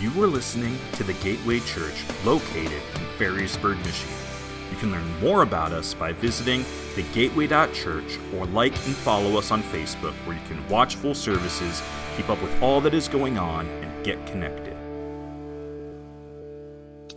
You are listening to the Gateway Church located in Ferrysburg, Michigan. You can learn more about us by visiting thegateway.church or like and follow us on Facebook where you can watch full services, keep up with all that is going on, and get connected.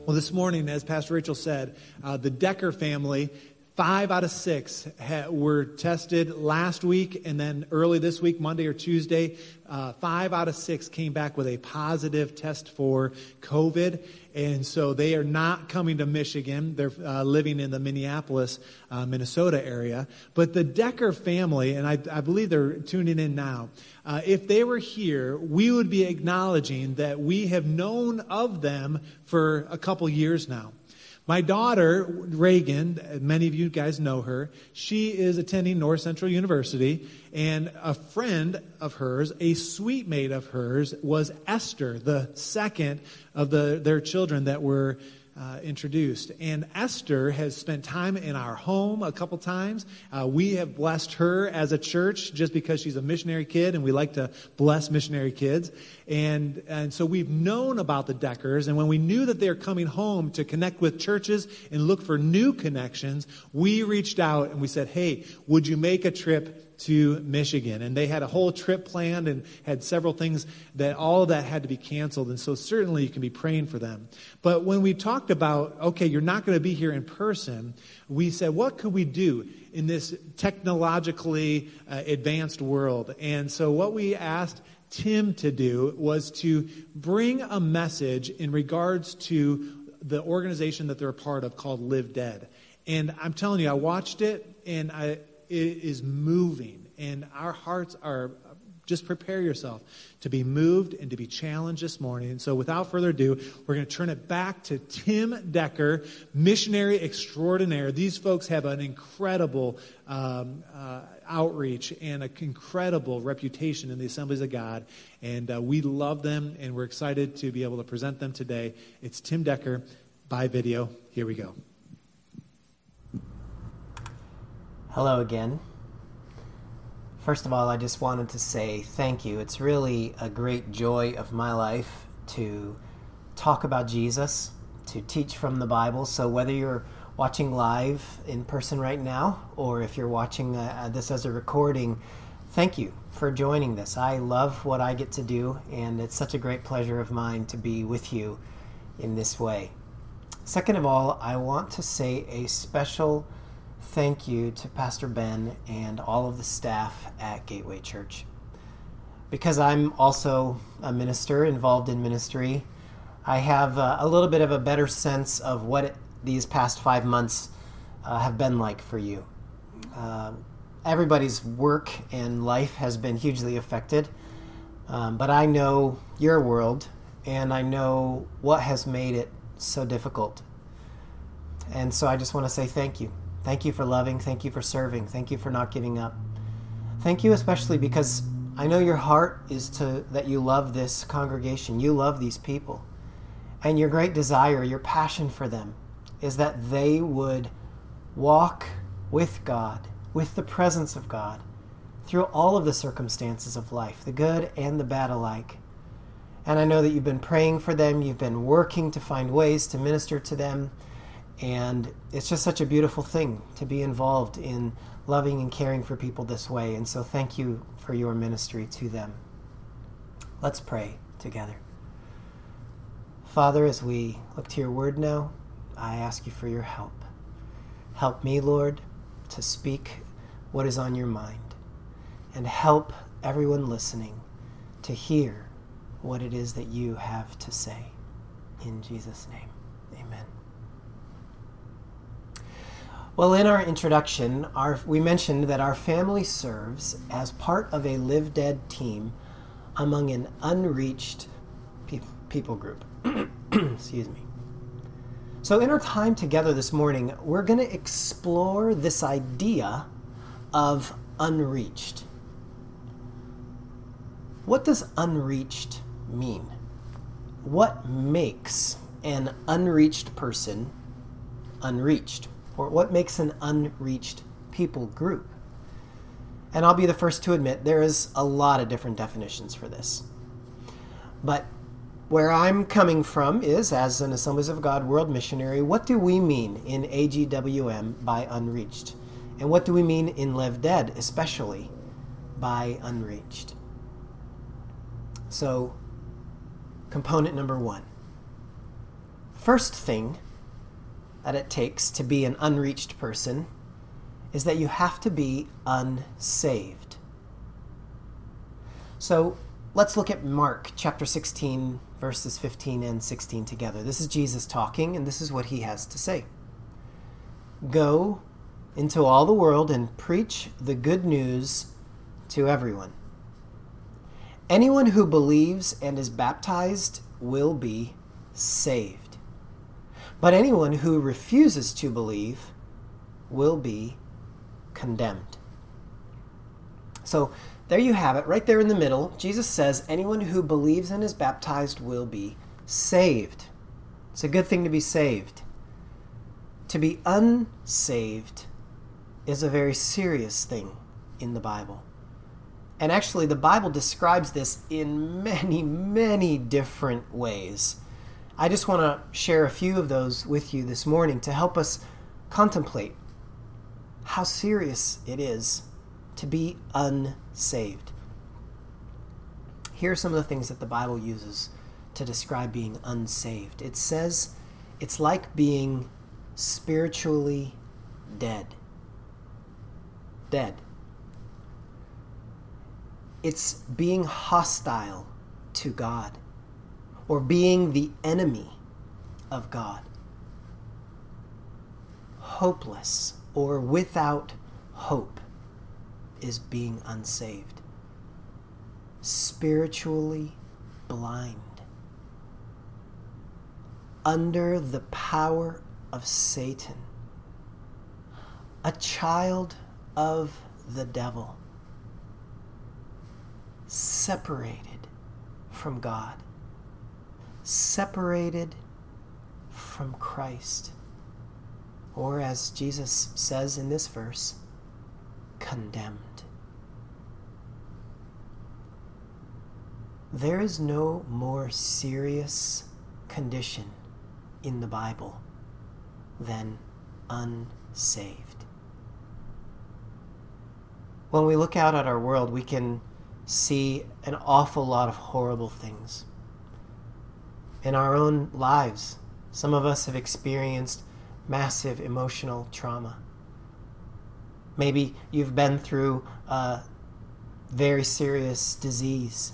Well, this morning, as Pastor Rachel said, uh, the Decker family Five out of six ha- were tested last week, and then early this week, Monday or Tuesday, uh, five out of six came back with a positive test for COVID. And so they are not coming to Michigan. They're uh, living in the Minneapolis, uh, Minnesota area. But the Decker family, and I, I believe they're tuning in now, uh, if they were here, we would be acknowledging that we have known of them for a couple years now. My daughter, Reagan, many of you guys know her, she is attending North Central University, and a friend of hers, a suite mate of hers, was Esther, the second of the, their children that were uh, introduced. And Esther has spent time in our home a couple times. Uh, we have blessed her as a church just because she's a missionary kid, and we like to bless missionary kids. And, and so we've known about the Deckers, and when we knew that they were coming home to connect with churches and look for new connections, we reached out and we said, hey, would you make a trip to Michigan. And they had a whole trip planned and had several things that all of that had to be canceled. And so certainly you can be praying for them. But when we talked about, okay, you're not going to be here in person, we said, what could we do in this technologically uh, advanced world? And so what we asked Tim to do was to bring a message in regards to the organization that they're a part of called Live Dead. And I'm telling you, I watched it and I, is moving, and our hearts are. Just prepare yourself to be moved and to be challenged this morning. And so, without further ado, we're going to turn it back to Tim Decker, missionary extraordinaire. These folks have an incredible um, uh, outreach and an incredible reputation in the assemblies of God. And uh, we love them, and we're excited to be able to present them today. It's Tim Decker by video. Here we go. Hello again. First of all, I just wanted to say thank you. It's really a great joy of my life to talk about Jesus, to teach from the Bible. So, whether you're watching live in person right now or if you're watching uh, this as a recording, thank you for joining this. I love what I get to do, and it's such a great pleasure of mine to be with you in this way. Second of all, I want to say a special thank you to Pastor Ben and all of the staff at Gateway Church. Because I'm also a minister involved in ministry, I have uh, a little bit of a better sense of what these past five months uh, have been like for you. Uh, everybody's work and life has been hugely affected, um, but I know your world and I know what has made it so difficult. And so I just want to say thank you. Thank you for loving. Thank you for serving. Thank you for not giving up. Thank you especially because I know your heart is to that you love this congregation. You love these people. And your great desire, your passion for them is that they would walk with God, with the presence of God through all of the circumstances of life, the good and the bad alike. And I know that you've been praying for them, you've been working to find ways to minister to them and it's just such a beautiful thing to be involved in loving and caring for people this way. And so thank you for your ministry to them. Let's pray together. Father, as we look to your word now, I ask you for your help. Help me, Lord, to speak what is on your mind, and help everyone listening to hear what it is that you have to say. In Jesus' name, amen. Well, in our introduction, our, we mentioned that our family serves as part of a Live Dead team among an unreached pe- people group. Excuse me. So, in our time together this morning, we're going to explore this idea of unreached. What does unreached mean? What makes an unreached person unreached? Or what makes an unreached people group? And I'll be the first to admit there is a lot of different definitions for this. But where I'm coming from is, as an Assemblies of God world missionary, what do we mean in AGWM by unreached? And what do we mean in Live Dead, especially by unreached? So, component number one. First thing that it takes to be an unreached person is that you have to be unsaved. So let's look at Mark chapter 16, verses 15 and 16 together. This is Jesus talking, and this is what he has to say Go into all the world and preach the good news to everyone. Anyone who believes and is baptized will be saved. But anyone who refuses to believe will be condemned. So there you have it, right there in the middle. Jesus says, Anyone who believes and is baptized will be saved. It's a good thing to be saved. To be unsaved is a very serious thing in the Bible. And actually, the Bible describes this in many, many different ways. I just want to share a few of those with you this morning to help us contemplate how serious it is to be unsaved. Here are some of the things that the Bible uses to describe being unsaved. It says it's like being spiritually dead. Dead. It's being hostile to God or being the enemy of God. Hopeless or without hope is being unsaved. Spiritually blind. Under the power of Satan. A child of the devil separated from God, separated from Christ, or as Jesus says in this verse, condemned. There is no more serious condition in the Bible than unsaved. When we look out at our world, we can see an awful lot of horrible things. In our own lives, some of us have experienced massive emotional trauma. Maybe you've been through a very serious disease.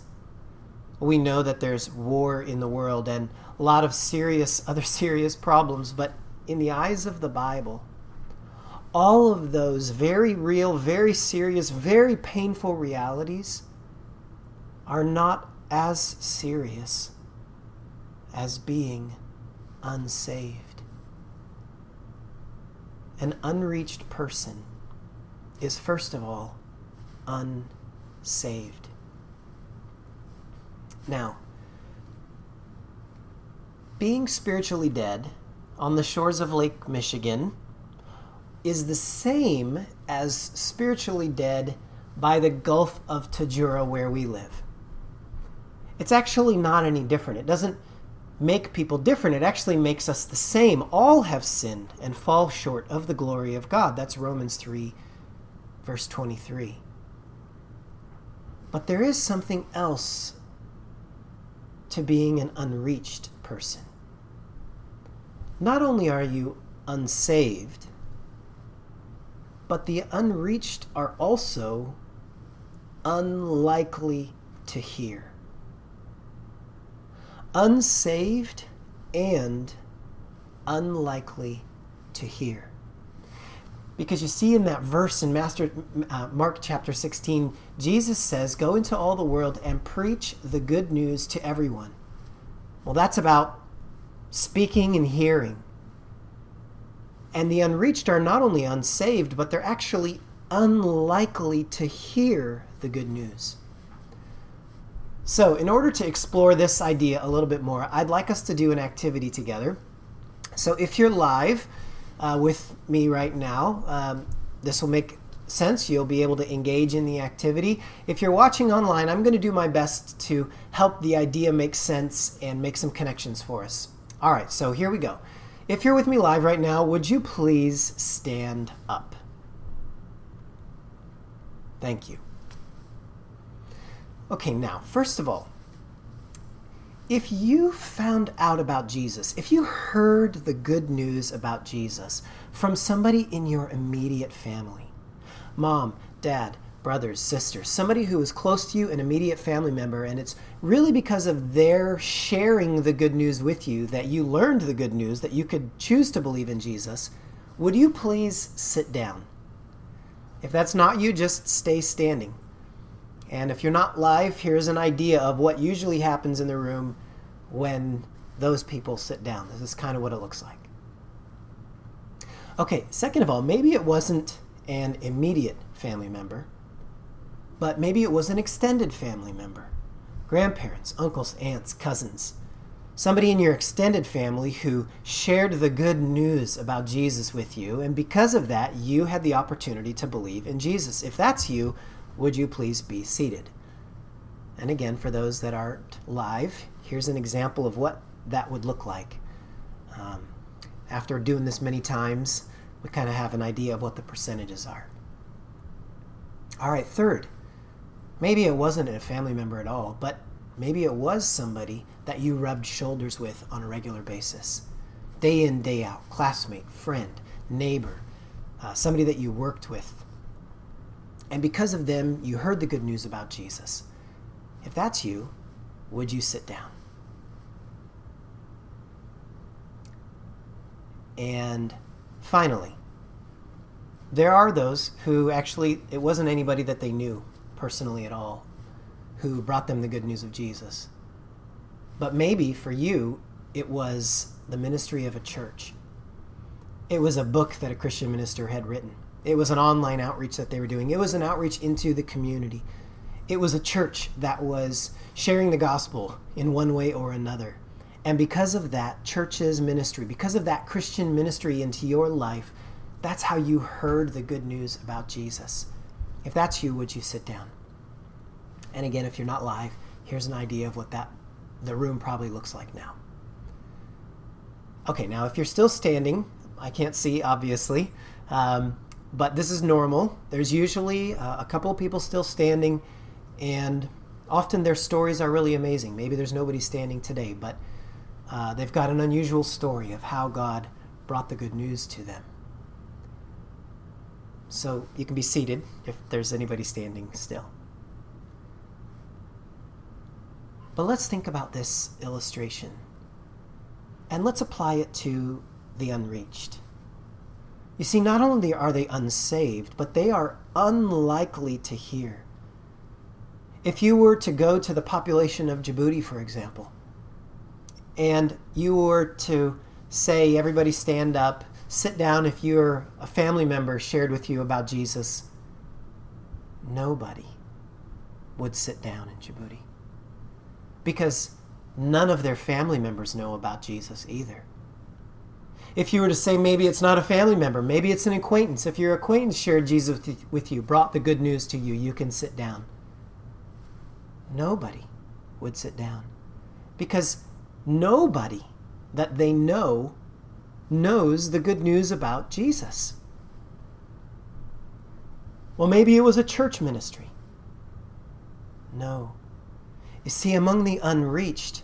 We know that there's war in the world and a lot of serious, other serious problems, but in the eyes of the Bible, all of those very real, very serious, very painful realities are not as serious as being unsaved. An unreached person is, first of all, unsaved. Now, being spiritually dead on the shores of Lake Michigan is the same as spiritually dead by the Gulf of Tajura where we live it's actually not any different. It doesn't make people different. It actually makes us the same. All have sinned and fall short of the glory of God. That's Romans 3, verse 23. But there is something else to being an unreached person. Not only are you unsaved, but the unreached are also unlikely to hear unsaved and unlikely to hear. Because you see in that verse in Master, uh, Mark chapter 16, Jesus says, Go into all the world and preach the good news to everyone. Well, that's about speaking and hearing. And the unreached are not only unsaved, but they're actually unlikely to hear the good news. So, in order to explore this idea a little bit more, I'd like us to do an activity together. So, if you're live uh, with me right now, um, this will make sense. You'll be able to engage in the activity. If you're watching online, I'm going to do my best to help the idea make sense and make some connections for us. All right, so here we go. If you're with me live right now, would you please stand up? Thank you. Okay, now, first of all, if you found out about Jesus, if you heard the good news about Jesus from somebody in your immediate family, mom, dad, brothers, sisters, somebody who is close to you, an immediate family member, and it's really because of their sharing the good news with you that you learned the good news that you could choose to believe in Jesus, would you please sit down? If that's not you, just stay standing. And if you're not live, here's an idea of what usually happens in the room when those people sit down. This is kind of what it looks like. Okay, second of all, maybe it wasn't an immediate family member, but maybe it was an extended family member grandparents, uncles, aunts, cousins. Somebody in your extended family who shared the good news about Jesus with you, and because of that, you had the opportunity to believe in Jesus. If that's you, would you please be seated? And again, for those that aren't live, here's an example of what that would look like. Um, after doing this many times, we kind of have an idea of what the percentages are. All right, third, maybe it wasn't a family member at all, but maybe it was somebody that you rubbed shoulders with on a regular basis. Day in, day out, classmate, friend, neighbor, uh, somebody that you worked with. And because of them, you heard the good news about Jesus. If that's you, would you sit down? And finally, there are those who actually, it wasn't anybody that they knew personally at all who brought them the good news of Jesus. But maybe for you, it was the ministry of a church. It was a book that a Christian minister had written. It was an online outreach that they were doing. It was an outreach into the community. It was a church that was sharing the gospel in one way or another. And because of that church's ministry, because of that Christian ministry into your life, that's how you heard the good news about Jesus. If that's you, would you sit down? And again, if you're not live, here's an idea of what that the room probably looks like now. Okay, now if you're still standing, I can't see obviously. Um, but this is normal. There's usually uh, a couple of people still standing, and often their stories are really amazing. Maybe there's nobody standing today, but uh, they've got an unusual story of how God brought the good news to them. So you can be seated if there's anybody standing still. But let's think about this illustration and let's apply it to the unreached. You see, not only are they unsaved, but they are unlikely to hear. If you were to go to the population of Djibouti, for example, and you were to say, everybody stand up, sit down if you're a family member shared with you about Jesus, nobody would sit down in Djibouti. Because none of their family members know about Jesus either. If you were to say maybe it's not a family member, maybe it's an acquaintance. If your acquaintance shared Jesus with you, brought the good news to you, you can sit down. Nobody would sit down because nobody that they know knows the good news about Jesus. Well, maybe it was a church ministry. No. You see, among the unreached,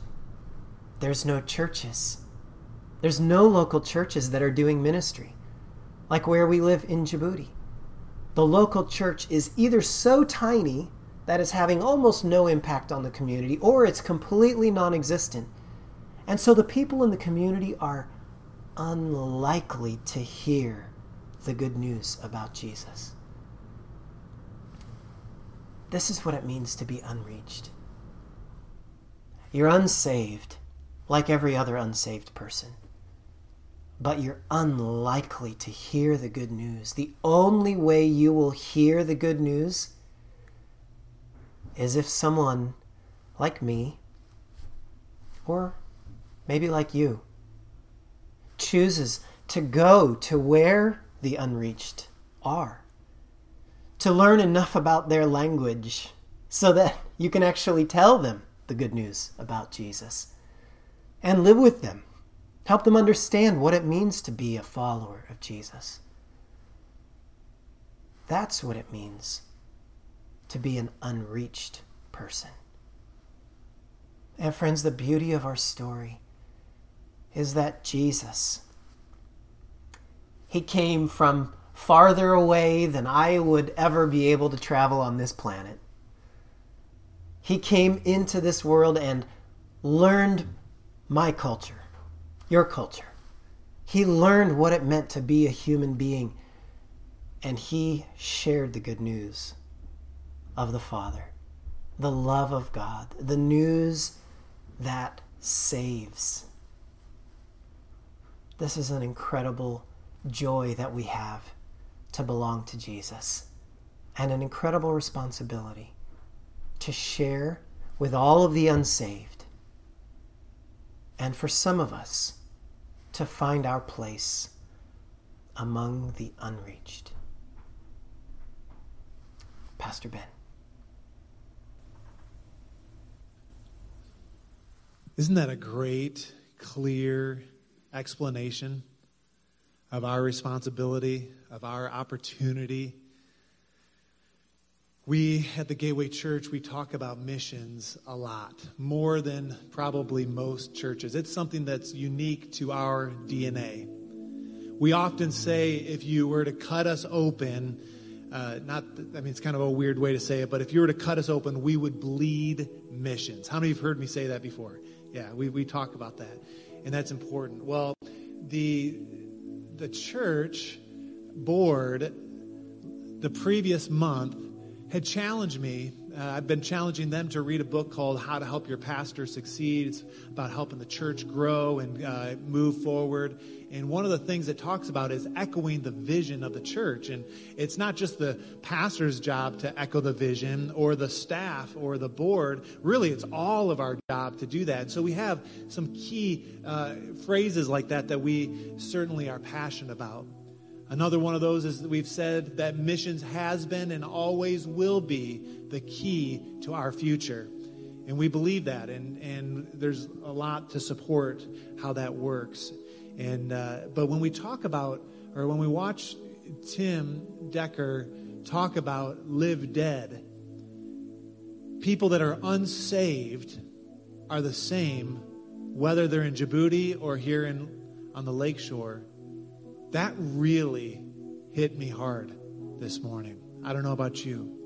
there's no churches. There's no local churches that are doing ministry, like where we live in Djibouti. The local church is either so tiny that it's having almost no impact on the community, or it's completely non existent. And so the people in the community are unlikely to hear the good news about Jesus. This is what it means to be unreached. You're unsaved, like every other unsaved person but you're unlikely to hear the good news. The only way you will hear the good news is if someone like me, or maybe like you, chooses to go to where the unreached are, to learn enough about their language so that you can actually tell them the good news about Jesus and live with them. Help them understand what it means to be a follower of Jesus. That's what it means to be an unreached person. And, friends, the beauty of our story is that Jesus, He came from farther away than I would ever be able to travel on this planet. He came into this world and learned my culture, your culture. He learned what it meant to be a human being, and he shared the good news of the Father, the love of God, the news that saves. This is an incredible joy that we have to belong to Jesus and an incredible responsibility to share with all of the unsaved and for some of us to find our place among the unreached. Pastor Ben. Isn't that a great, clear explanation of our responsibility, of our opportunity? We at the Gateway Church, we talk about missions a lot, more than probably most churches. It's something that's unique to our DNA. We often say if you were to cut us open, uh, not, I mean, it's kind of a weird way to say it, but if you were to cut us open, we would bleed missions. How many of you have heard me say that before? Yeah, we, we talk about that, and that's important. Well, the the church board the previous month had challenged me. Uh, I've been challenging them to read a book called How to Help Your Pastor Succeed. It's about helping the church grow and uh, move forward. And one of the things it talks about is echoing the vision of the church. And it's not just the pastor's job to echo the vision or the staff or the board. Really, it's all of our job to do that. And so we have some key uh, phrases like that that we certainly are passionate about. Another one of those is we've said that missions has been and always will be the key to our future. And we believe that, and, and there's a lot to support how that works. And uh, but when we talk about, or when we watch Tim Decker talk about live dead, people that are unsaved are the same, whether they're in Djibouti or here in on the lakeshore. That really hit me hard this morning. I don't know about you.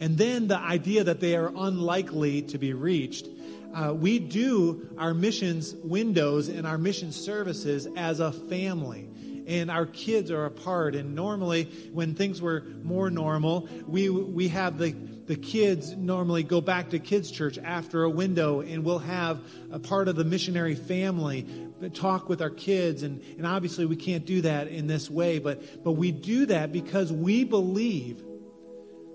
And then the idea that they are unlikely to be reached. Uh, we do our missions windows and our mission services as a family and our kids are apart and normally when things were more normal we we have the the kids normally go back to kids church after a window and we'll have a part of the missionary family talk with our kids and, and obviously we can't do that in this way but but we do that because we believe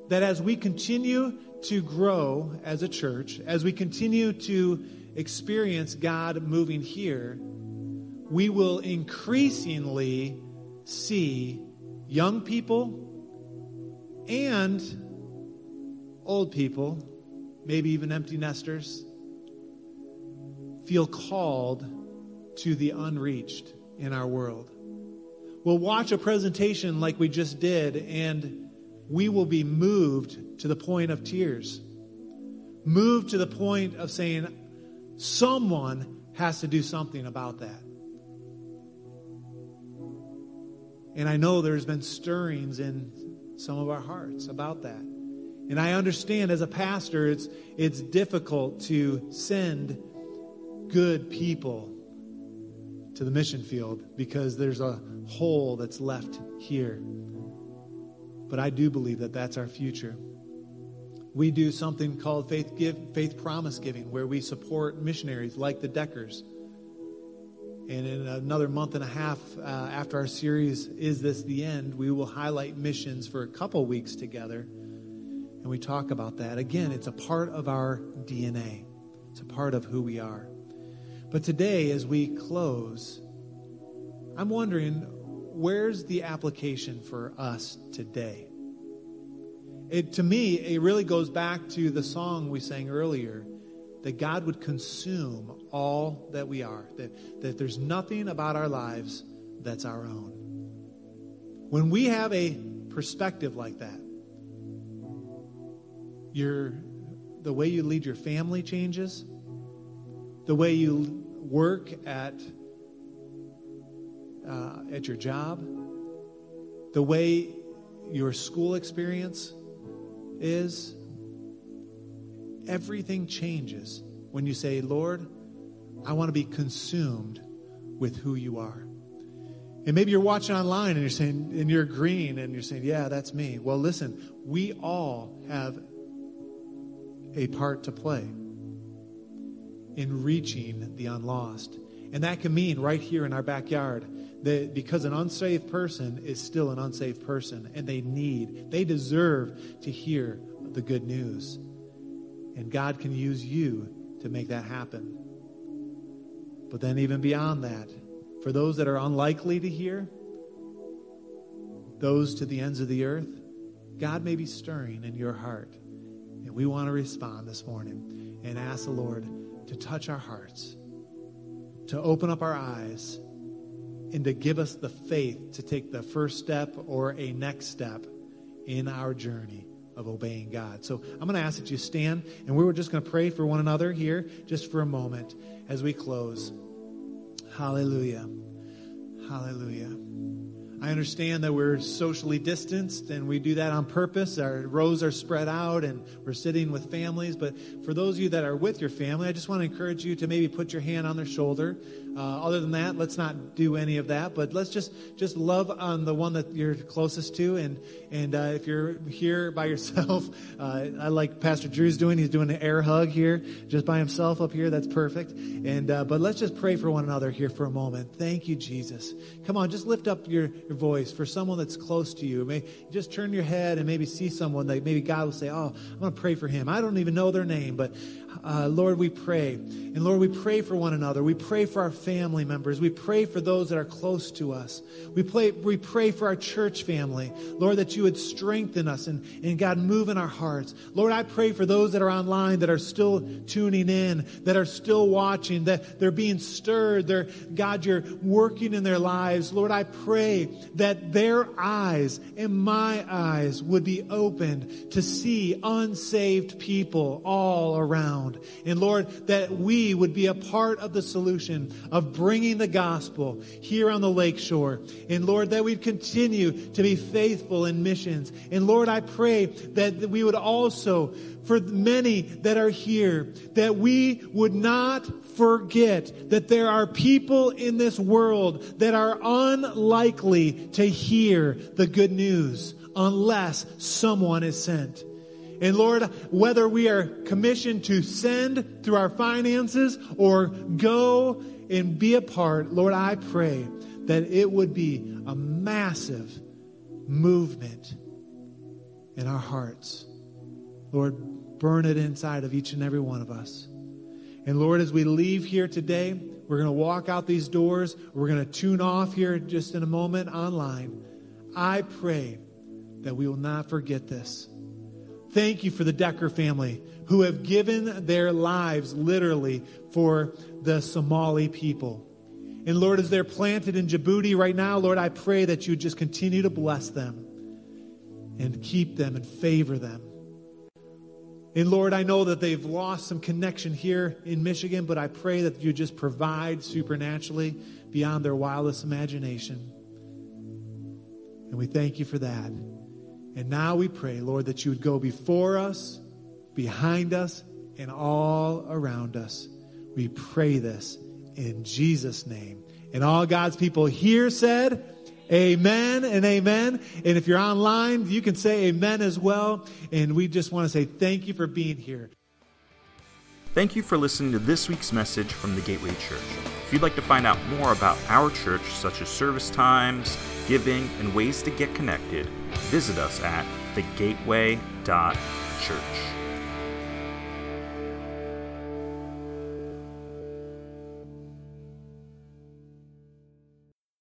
that as we continue to grow as a church as we continue to experience god moving here we will increasingly see young people and old people maybe even empty nesters feel called to the unreached in our world. We'll watch a presentation like we just did, and we will be moved to the point of tears. Moved to the point of saying, someone has to do something about that. And I know there's been stirrings in some of our hearts about that. And I understand as a pastor, it's, it's difficult to send good people to the mission field because there's a hole that's left here. But I do believe that that's our future. We do something called faith give, faith promise giving, where we support missionaries like the Deckers. And in another month and a half uh, after our series, Is This the End? we will highlight missions for a couple weeks together. And we talk about that. Again, it's a part of our DNA, it's a part of who we are. But today, as we close, I'm wondering where's the application for us today? it, to me, it really goes back to the song we sang earlier that God would consume all that we are, that, that there's nothing about our lives that's our own. When we have a perspective like that, your, the way you lead your family changes, the way you work at, uh, at your job, the way your school experience is, everything changes when you say, Lord, I want to be consumed with who you are. And maybe you're watching online and you're saying, and you're agreeing and you're saying, yeah, that's me. Well, listen, we all have a part to play in reaching the unlost. And that can mean right here in our backyard that because an unsaved person is still an unsaved person and they need, they deserve to hear the good news. And God can use you to make that happen. But then, even beyond that, for those that are unlikely to hear, those to the ends of the earth, God may be stirring in your heart. And we want to respond this morning and ask the Lord to touch our hearts, to open up our eyes, and to give us the faith to take the first step or a next step in our journey of obeying God. So I'm going to ask that you stand, and we were just going to pray for one another here just for a moment as we close. Hallelujah. Hallelujah. I understand that we're socially distanced and we do that on purpose. Our rows are spread out and we're sitting with families. But for those of you that are with your family, I just want to encourage you to maybe put your hand on their shoulder. Uh, other than that, let's not do any of that. But let's just just love on the one that you're closest to. And and uh, if you're here by yourself, uh, I like Pastor Drew's doing. He's doing an air hug here, just by himself up here. That's perfect. And uh, but let's just pray for one another here for a moment. Thank you, Jesus. Come on, just lift up your your voice for someone that's close to you. May just turn your head and maybe see someone that maybe God will say, "Oh, I'm going to pray for him." I don't even know their name, but uh, Lord, we pray, and Lord, we pray for one another. We pray for our family members. We pray for those that are close to us. We pray, we pray for our church family, Lord, that you would strengthen us and, and God move in our hearts. Lord, I pray for those that are online that are still tuning in, that are still watching, that they're being stirred. They're, God, you're working in their lives. Lord, I pray that their eyes and my eyes would be opened to see unsaved people all around. And Lord, that we would be a part of the solution of bringing the gospel here on the lakeshore. And Lord, that we'd continue to be faithful in missions. And Lord, I pray that we would also, for many that are here, that we would not forget that there are people in this world that are unlikely to hear the good news unless someone is sent. And Lord, whether we are commissioned to send through our finances or go and be a part, Lord, I pray that it would be a massive movement in our hearts. Lord, burn it inside of each and every one of us. And Lord, as we leave here today, we're going to walk out these doors. We're going to tune off here just in a moment online. I pray that we will not forget this. Thank you for the Decker family who have given their lives literally for the Somali people. And Lord, as they're planted in Djibouti right now, Lord, I pray that you just continue to bless them and keep them and favor them. And Lord, I know that they've lost some connection here in Michigan, but I pray that you just provide supernaturally beyond their wildest imagination. And we thank you for that. And now we pray, Lord, that you would go before us, behind us, and all around us. We pray this in Jesus' name. And all God's people here said, Amen and amen. And if you're online, you can say amen as well. And we just want to say thank you for being here. Thank you for listening to this week's message from the Gateway Church. If you'd like to find out more about our church, such as service times, giving, and ways to get connected, visit us at thegateway.church.